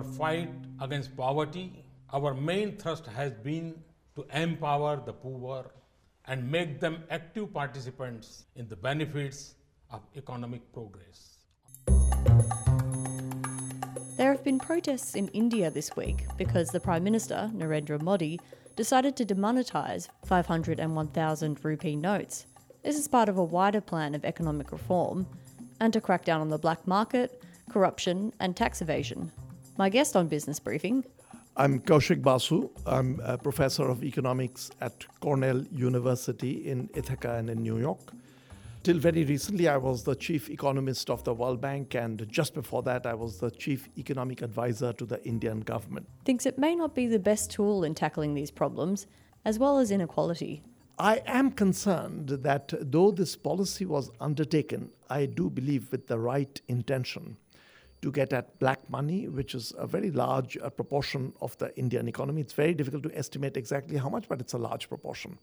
our fight against poverty, our main thrust has been to empower the poor and make them active participants in the benefits of economic progress. There have been protests in India this week because the Prime Minister, Narendra Modi, decided to demonetise 500 and 1000 rupee notes. This is part of a wider plan of economic reform and to crack down on the black market, corruption, and tax evasion. My guest on Business Briefing I'm Kaushik Basu. I'm a professor of economics at Cornell University in Ithaca and in New York. Till very recently, I was the chief economist of the World Bank, and just before that, I was the chief economic advisor to the Indian government. thinks it may not be the best tool in tackling these problems, as well as inequality. I am concerned that though this policy was undertaken, I do believe with the right intention to get at black money, which is a very large uh, proportion of the Indian economy. It's very difficult to estimate exactly how much, but it's a large proportion.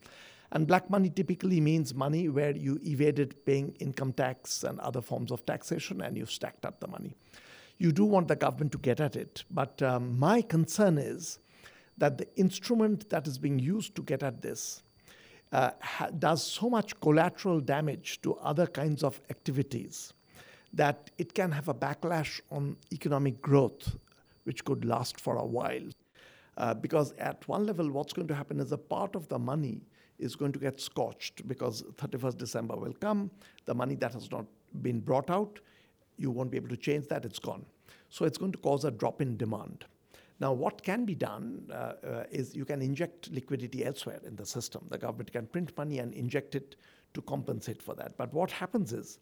And black money typically means money where you evaded paying income tax and other forms of taxation and you've stacked up the money. You do want the government to get at it, but um, my concern is that the instrument that is being used to get at this uh, ha- does so much collateral damage to other kinds of activities that it can have a backlash on economic growth, which could last for a while. Uh, because at one level, what's going to happen is a part of the money is going to get scorched because 31st December will come. The money that has not been brought out, you won't be able to change that, it's gone. So it's going to cause a drop in demand. Now, what can be done uh, uh, is you can inject liquidity elsewhere in the system. The government can print money and inject it to compensate for that. But what happens is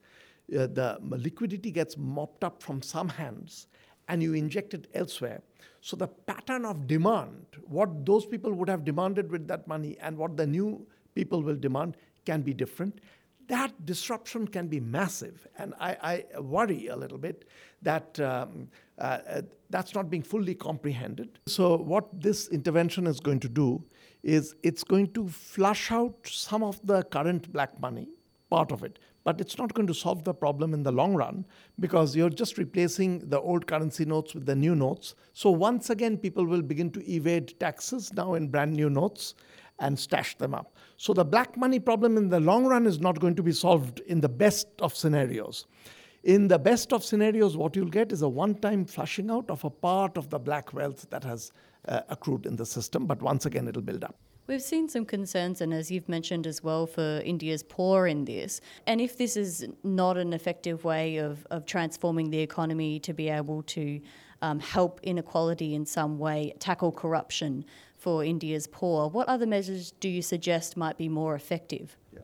uh, the liquidity gets mopped up from some hands and you inject it elsewhere. So the pattern of demand, what those people would have demanded with that money and what the new people will demand can be different. That disruption can be massive. And I, I worry a little bit that um, uh, uh, that's not being fully comprehended. So, what this intervention is going to do is it's going to flush out some of the current black money, part of it, but it's not going to solve the problem in the long run because you're just replacing the old currency notes with the new notes. So once again, people will begin to evade taxes now in brand new notes and stash them up. So the black money problem in the long run is not going to be solved in the best of scenarios. In the best of scenarios, what you'll get is a one time flushing out of a part of the black wealth that has uh, accrued in the system, but once again, it'll build up. We've seen some concerns, and as you've mentioned as well, for India's poor in this. And if this is not an effective way of, of transforming the economy to be able to um, help inequality in some way, tackle corruption for India's poor, what other measures do you suggest might be more effective? Yeah.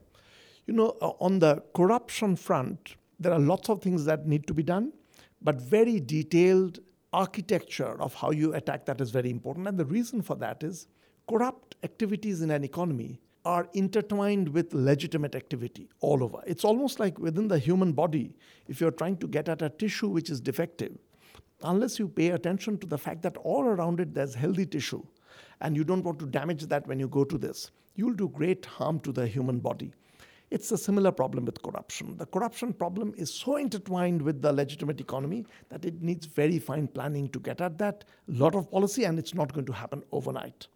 You know, uh, on the corruption front, there are lots of things that need to be done, but very detailed architecture of how you attack that is very important. And the reason for that is corrupt activities in an economy are intertwined with legitimate activity all over. It's almost like within the human body, if you're trying to get at a tissue which is defective, unless you pay attention to the fact that all around it there's healthy tissue, and you don't want to damage that when you go to this, you'll do great harm to the human body. It's a similar problem with corruption. The corruption problem is so intertwined with the legitimate economy that it needs very fine planning to get at that, a lot of policy, and it's not going to happen overnight.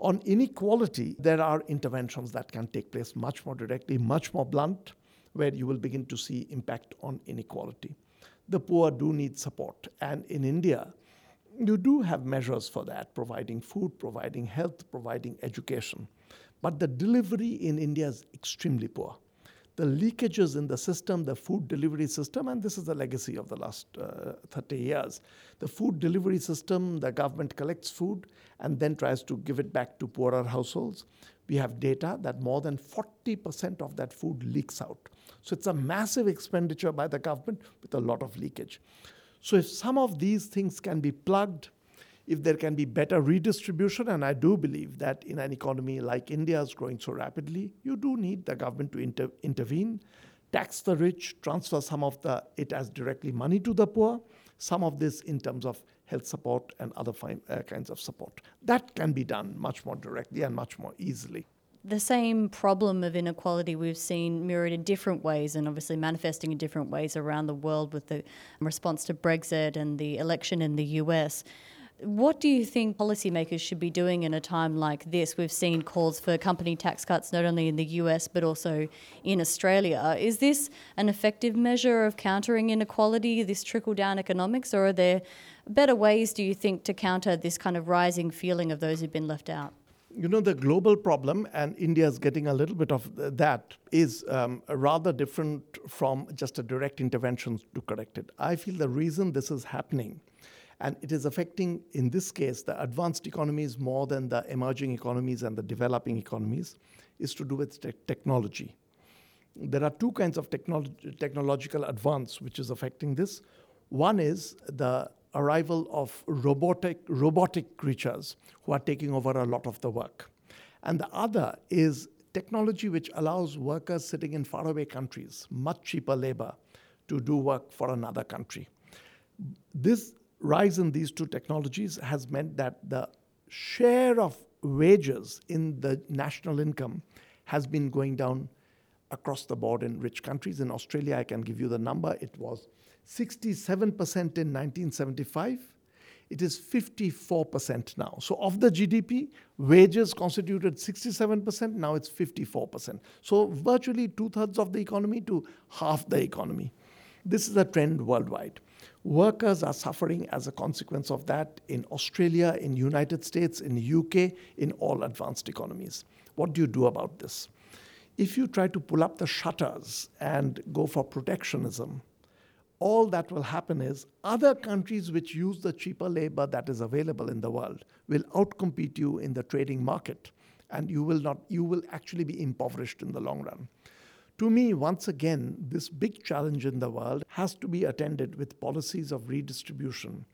On inequality, there are interventions that can take place much more directly, much more blunt, where you will begin to see impact on inequality. The poor do need support, and in India, you do have measures for that, providing food, providing health, providing education. But the delivery in India is extremely poor the leakages in the system, the food delivery system, and this is the legacy of the last uh, 30 years. The food delivery system, the government collects food and then tries to give it back to poorer households. We have data that more than 40% of that food leaks out. So it's a massive expenditure by the government with a lot of leakage. So if some of these things can be plugged, if there can be better redistribution, and I do believe that in an economy like India's growing so rapidly, you do need the government to inter- intervene, tax the rich, transfer some of the it as directly money to the poor, some of this in terms of health support and other fine, uh, kinds of support. That can be done much more directly and much more easily. the same problem of inequality we've seen mirrored in different ways and obviously manifesting in different ways around the world with the response to Brexit and the election in the US. What do you think policymakers should be doing in a time like this? We've seen calls for company tax cuts not only in the US but also in Australia. Is this an effective measure of countering inequality, this trickle down economics, or are there better ways, do you think, to counter this kind of rising feeling of those who've been left out? You know, the global problem, and India is getting a little bit of that, is um, rather different from just a direct intervention to correct it. I feel the reason this is happening and it is affecting, in this case, the advanced economies more than the emerging economies and the developing economies, is to do with te- technology. There are two kinds of technolo- technological advance which is affecting this. One is the arrival of robotic, robotic creatures who are taking over a lot of the work. And the other is technology which allows workers sitting in faraway countries, much cheaper labor, to do work for another country. This rise in these two technologies has meant that the share of wages in the national income has been going down across the board in rich countries. In Australia, I can give you the number. It was 67% in 1975. It is 54% now. So, of the GDP, wages constituted 67%, now it's 54%. So, virtually two thirds of the economy to half the economy. This is a trend worldwide. Workers are suffering as a consequence of that in Australia, in United States, in UK, in all advanced economies. What do you do about this? If you try to pull up the shutters and go for protectionism, all that will happen is other countries which use the cheaper labor that is available in the world will outcompete you in the trading market and you will not you will actually be impoverished in the long run to me, once again, this big challenge in the world has to be attended with policies of redistribution,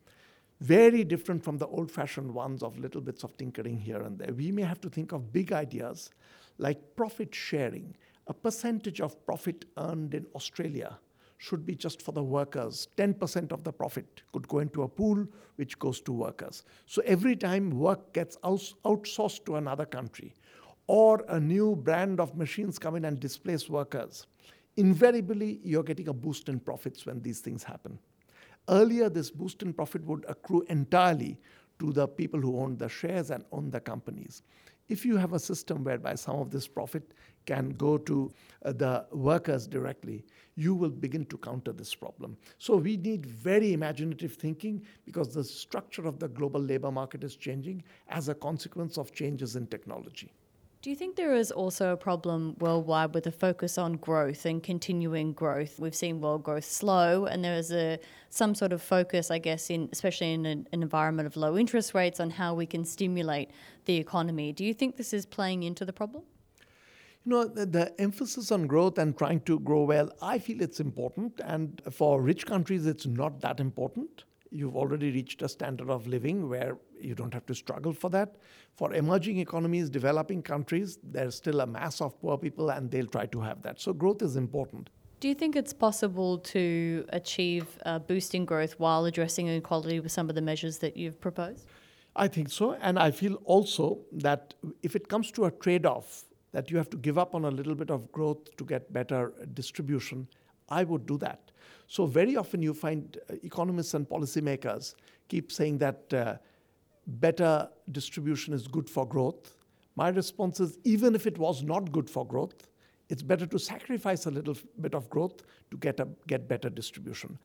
very different from the old fashioned ones of little bits of tinkering here and there. We may have to think of big ideas like profit sharing. A percentage of profit earned in Australia should be just for the workers. 10% of the profit could go into a pool which goes to workers. So every time work gets outsourced to another country, or a new brand of machines come in and displace workers, invariably you're getting a boost in profits when these things happen. Earlier, this boost in profit would accrue entirely to the people who own the shares and own the companies. If you have a system whereby some of this profit can go to uh, the workers directly, you will begin to counter this problem. So, we need very imaginative thinking because the structure of the global labor market is changing as a consequence of changes in technology. Do you think there is also a problem worldwide with a focus on growth and continuing growth? We've seen world growth slow, and there is a some sort of focus, I guess, in especially in an, an environment of low interest rates, on how we can stimulate the economy. Do you think this is playing into the problem? You know, the, the, emphasis on growth and trying to grow well, I feel it's important. And for rich countries, it's not that important you've already reached a standard of living where you don't have to struggle for that. For emerging economies, developing countries, there's still a mass of poor people and they'll try to have that. So growth is important. Do you think it's possible to achieve uh, boosting growth while addressing inequality with some of the measures that you've proposed? I think so. And I feel also that if it comes to a trade off, that you have to give up on a little bit of growth to get better distribution, I would do that. So, very often you find uh, economists and policymakers keep saying that uh, better distribution is good for growth. My response is even if it was not good for growth, it's better to sacrifice a little bit of growth to get, a, get better distribution.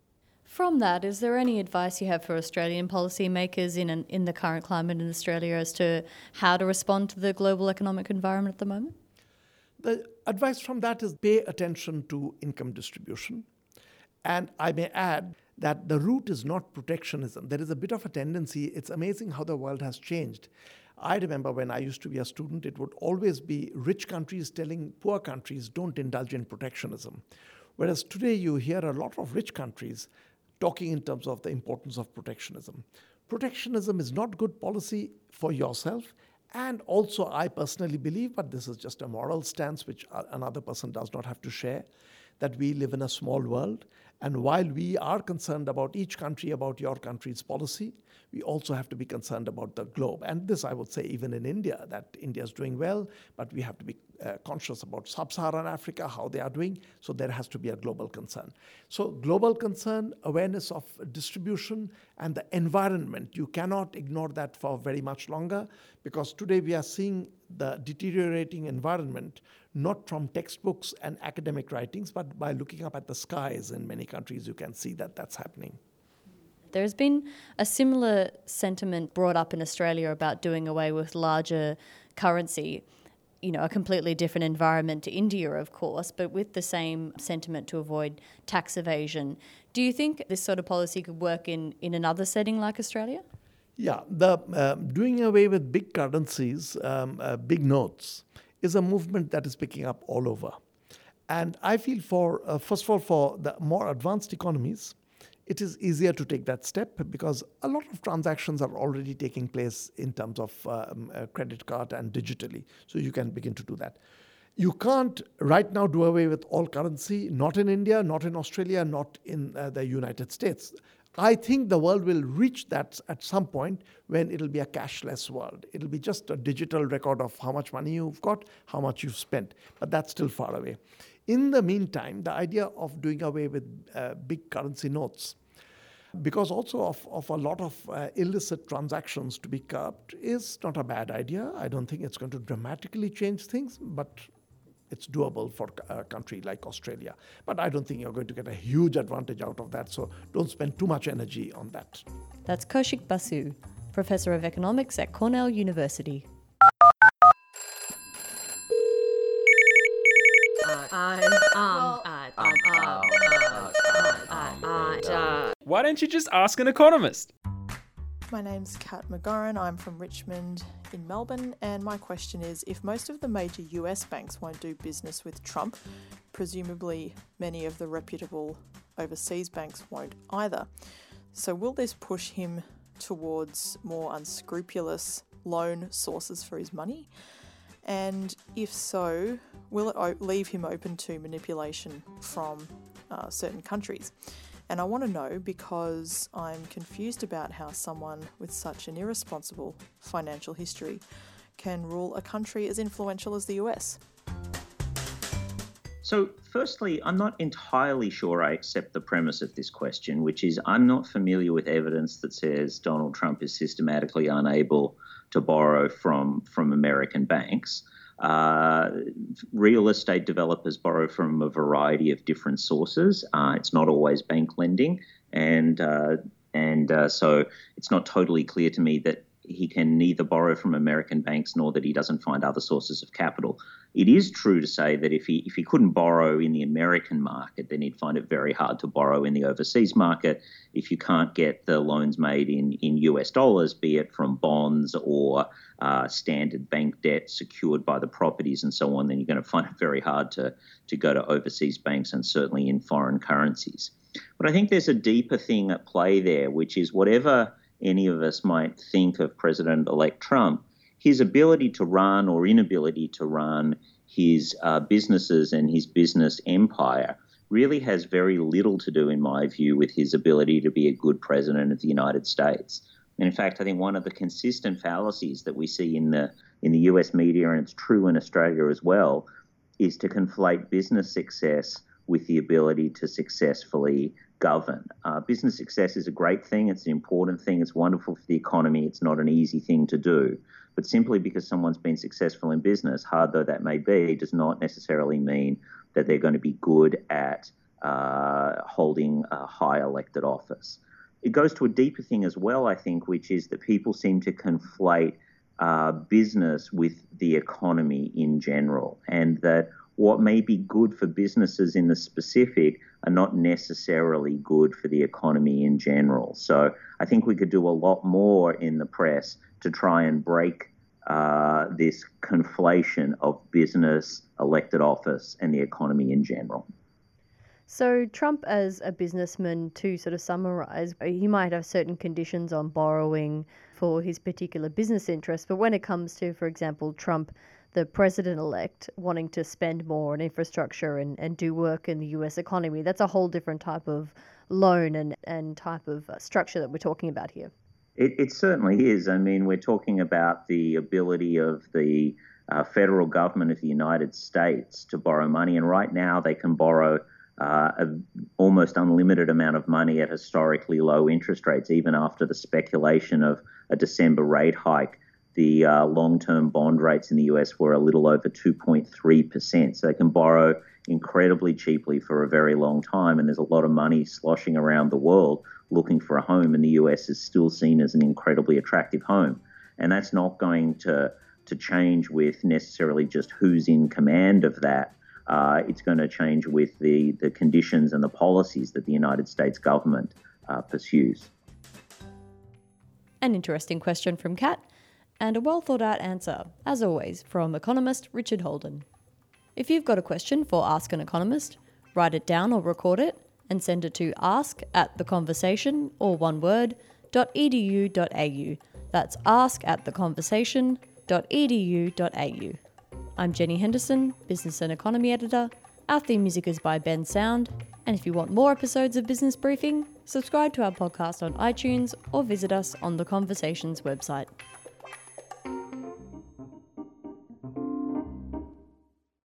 From that, is there any advice you have for Australian policymakers in, an, in the current climate in Australia as to how to respond to the global economic environment at the moment? The advice from that is pay attention to income distribution. And I may add that the root is not protectionism. There is a bit of a tendency, it's amazing how the world has changed. I remember when I used to be a student, it would always be rich countries telling poor countries, don't indulge in protectionism. Whereas today you hear a lot of rich countries talking in terms of the importance of protectionism. Protectionism is not good policy for yourself, and also, I personally believe, but this is just a moral stance which another person does not have to share, that we live in a small world. And while we are concerned about each country, about your country's policy, we also have to be concerned about the globe. And this, I would say, even in India, that India is doing well, but we have to be uh, conscious about sub Saharan Africa, how they are doing. So there has to be a global concern. So, global concern, awareness of distribution, and the environment. You cannot ignore that for very much longer because today we are seeing the deteriorating environment not from textbooks and academic writings, but by looking up at the skies in many countries, you can see that that's happening. There's been a similar sentiment brought up in Australia about doing away with larger currency. You know, a completely different environment to India, of course, but with the same sentiment to avoid tax evasion. Do you think this sort of policy could work in, in another setting like Australia? Yeah, the uh, doing away with big currencies, um, uh, big notes, is a movement that is picking up all over. And I feel for, uh, first of all, for the more advanced economies, it is easier to take that step because a lot of transactions are already taking place in terms of um, credit card and digitally. So you can begin to do that. You can't right now do away with all currency, not in India, not in Australia, not in uh, the United States. I think the world will reach that at some point when it'll be a cashless world. It'll be just a digital record of how much money you've got, how much you've spent, but that's still far away. In the meantime, the idea of doing away with uh, big currency notes, because also of, of a lot of uh, illicit transactions to be curbed, is not a bad idea. I don't think it's going to dramatically change things, but it's doable for a uh, country like Australia. But I don't think you're going to get a huge advantage out of that, so don't spend too much energy on that. That's Kaushik Basu, Professor of Economics at Cornell University. Why don't you just ask an economist? My name's Kat McGorran. I'm from Richmond in Melbourne, and my question is if most of the major US banks won't do business with Trump, presumably many of the reputable overseas banks won't either. So, will this push him towards more unscrupulous loan sources for his money? And if so, will it leave him open to manipulation from uh, certain countries? And I want to know because I'm confused about how someone with such an irresponsible financial history can rule a country as influential as the US. So, firstly, I'm not entirely sure I accept the premise of this question, which is I'm not familiar with evidence that says Donald Trump is systematically unable to borrow from, from American banks. Uh, real estate developers borrow from a variety of different sources. Uh, it's not always bank lending, and uh, and uh, so it's not totally clear to me that he can neither borrow from American banks nor that he doesn't find other sources of capital. It is true to say that if he if he couldn't borrow in the American market, then he'd find it very hard to borrow in the overseas market. If you can't get the loans made in, in US dollars, be it from bonds or uh, standard bank debt secured by the properties and so on, then you're going to find it very hard to, to go to overseas banks and certainly in foreign currencies. But I think there's a deeper thing at play there, which is whatever any of us might think of President elect Trump, his ability to run or inability to run his uh, businesses and his business empire really has very little to do, in my view, with his ability to be a good president of the United States. And in fact, I think one of the consistent fallacies that we see in the in the U.S. media, and it's true in Australia as well, is to conflate business success with the ability to successfully govern. Uh, business success is a great thing. It's an important thing. It's wonderful for the economy. It's not an easy thing to do. But simply because someone's been successful in business, hard though that may be, does not necessarily mean that they're going to be good at uh, holding a high elected office. It goes to a deeper thing as well, I think, which is that people seem to conflate uh, business with the economy in general, and that what may be good for businesses in the specific are not necessarily good for the economy in general. So I think we could do a lot more in the press to try and break uh, this conflation of business, elected office, and the economy in general. So, Trump, as a businessman, to sort of summarize, he might have certain conditions on borrowing for his particular business interests, but when it comes to, for example, Trump the president elect wanting to spend more on infrastructure and, and do work in the US economy. That's a whole different type of loan and, and type of uh, structure that we're talking about here. It, it, certainly is. I mean, we're talking about the ability of the uh, federal government of the United States to borrow money, and right now they can borrow uh, an almost unlimited amount of money at historically low interest rates, even after the speculation of a December rate hike. The uh, long term bond rates in the US were a little over 2.3%. So they can borrow incredibly cheaply for a very long time. And there's a lot of money sloshing around the world looking for a home, and the US is still seen as an incredibly attractive home. And that's not going to, to change with necessarily just who's in command of that uh, it's going to change with the, the conditions and the policies that the United States government uh, pursues. An interesting question from Kat, and a well thought out answer, as always, from economist Richard Holden. If you've got a question for Ask an Economist, write it down or record it and send it to ask at the conversation or one word .edu.au. That's ask at the conversation.edu.au. I'm Jenny Henderson, Business and Economy Editor. Our theme music is by Bensound. And if you want more episodes of Business Briefing, subscribe to our podcast on iTunes or visit us on the Conversations website.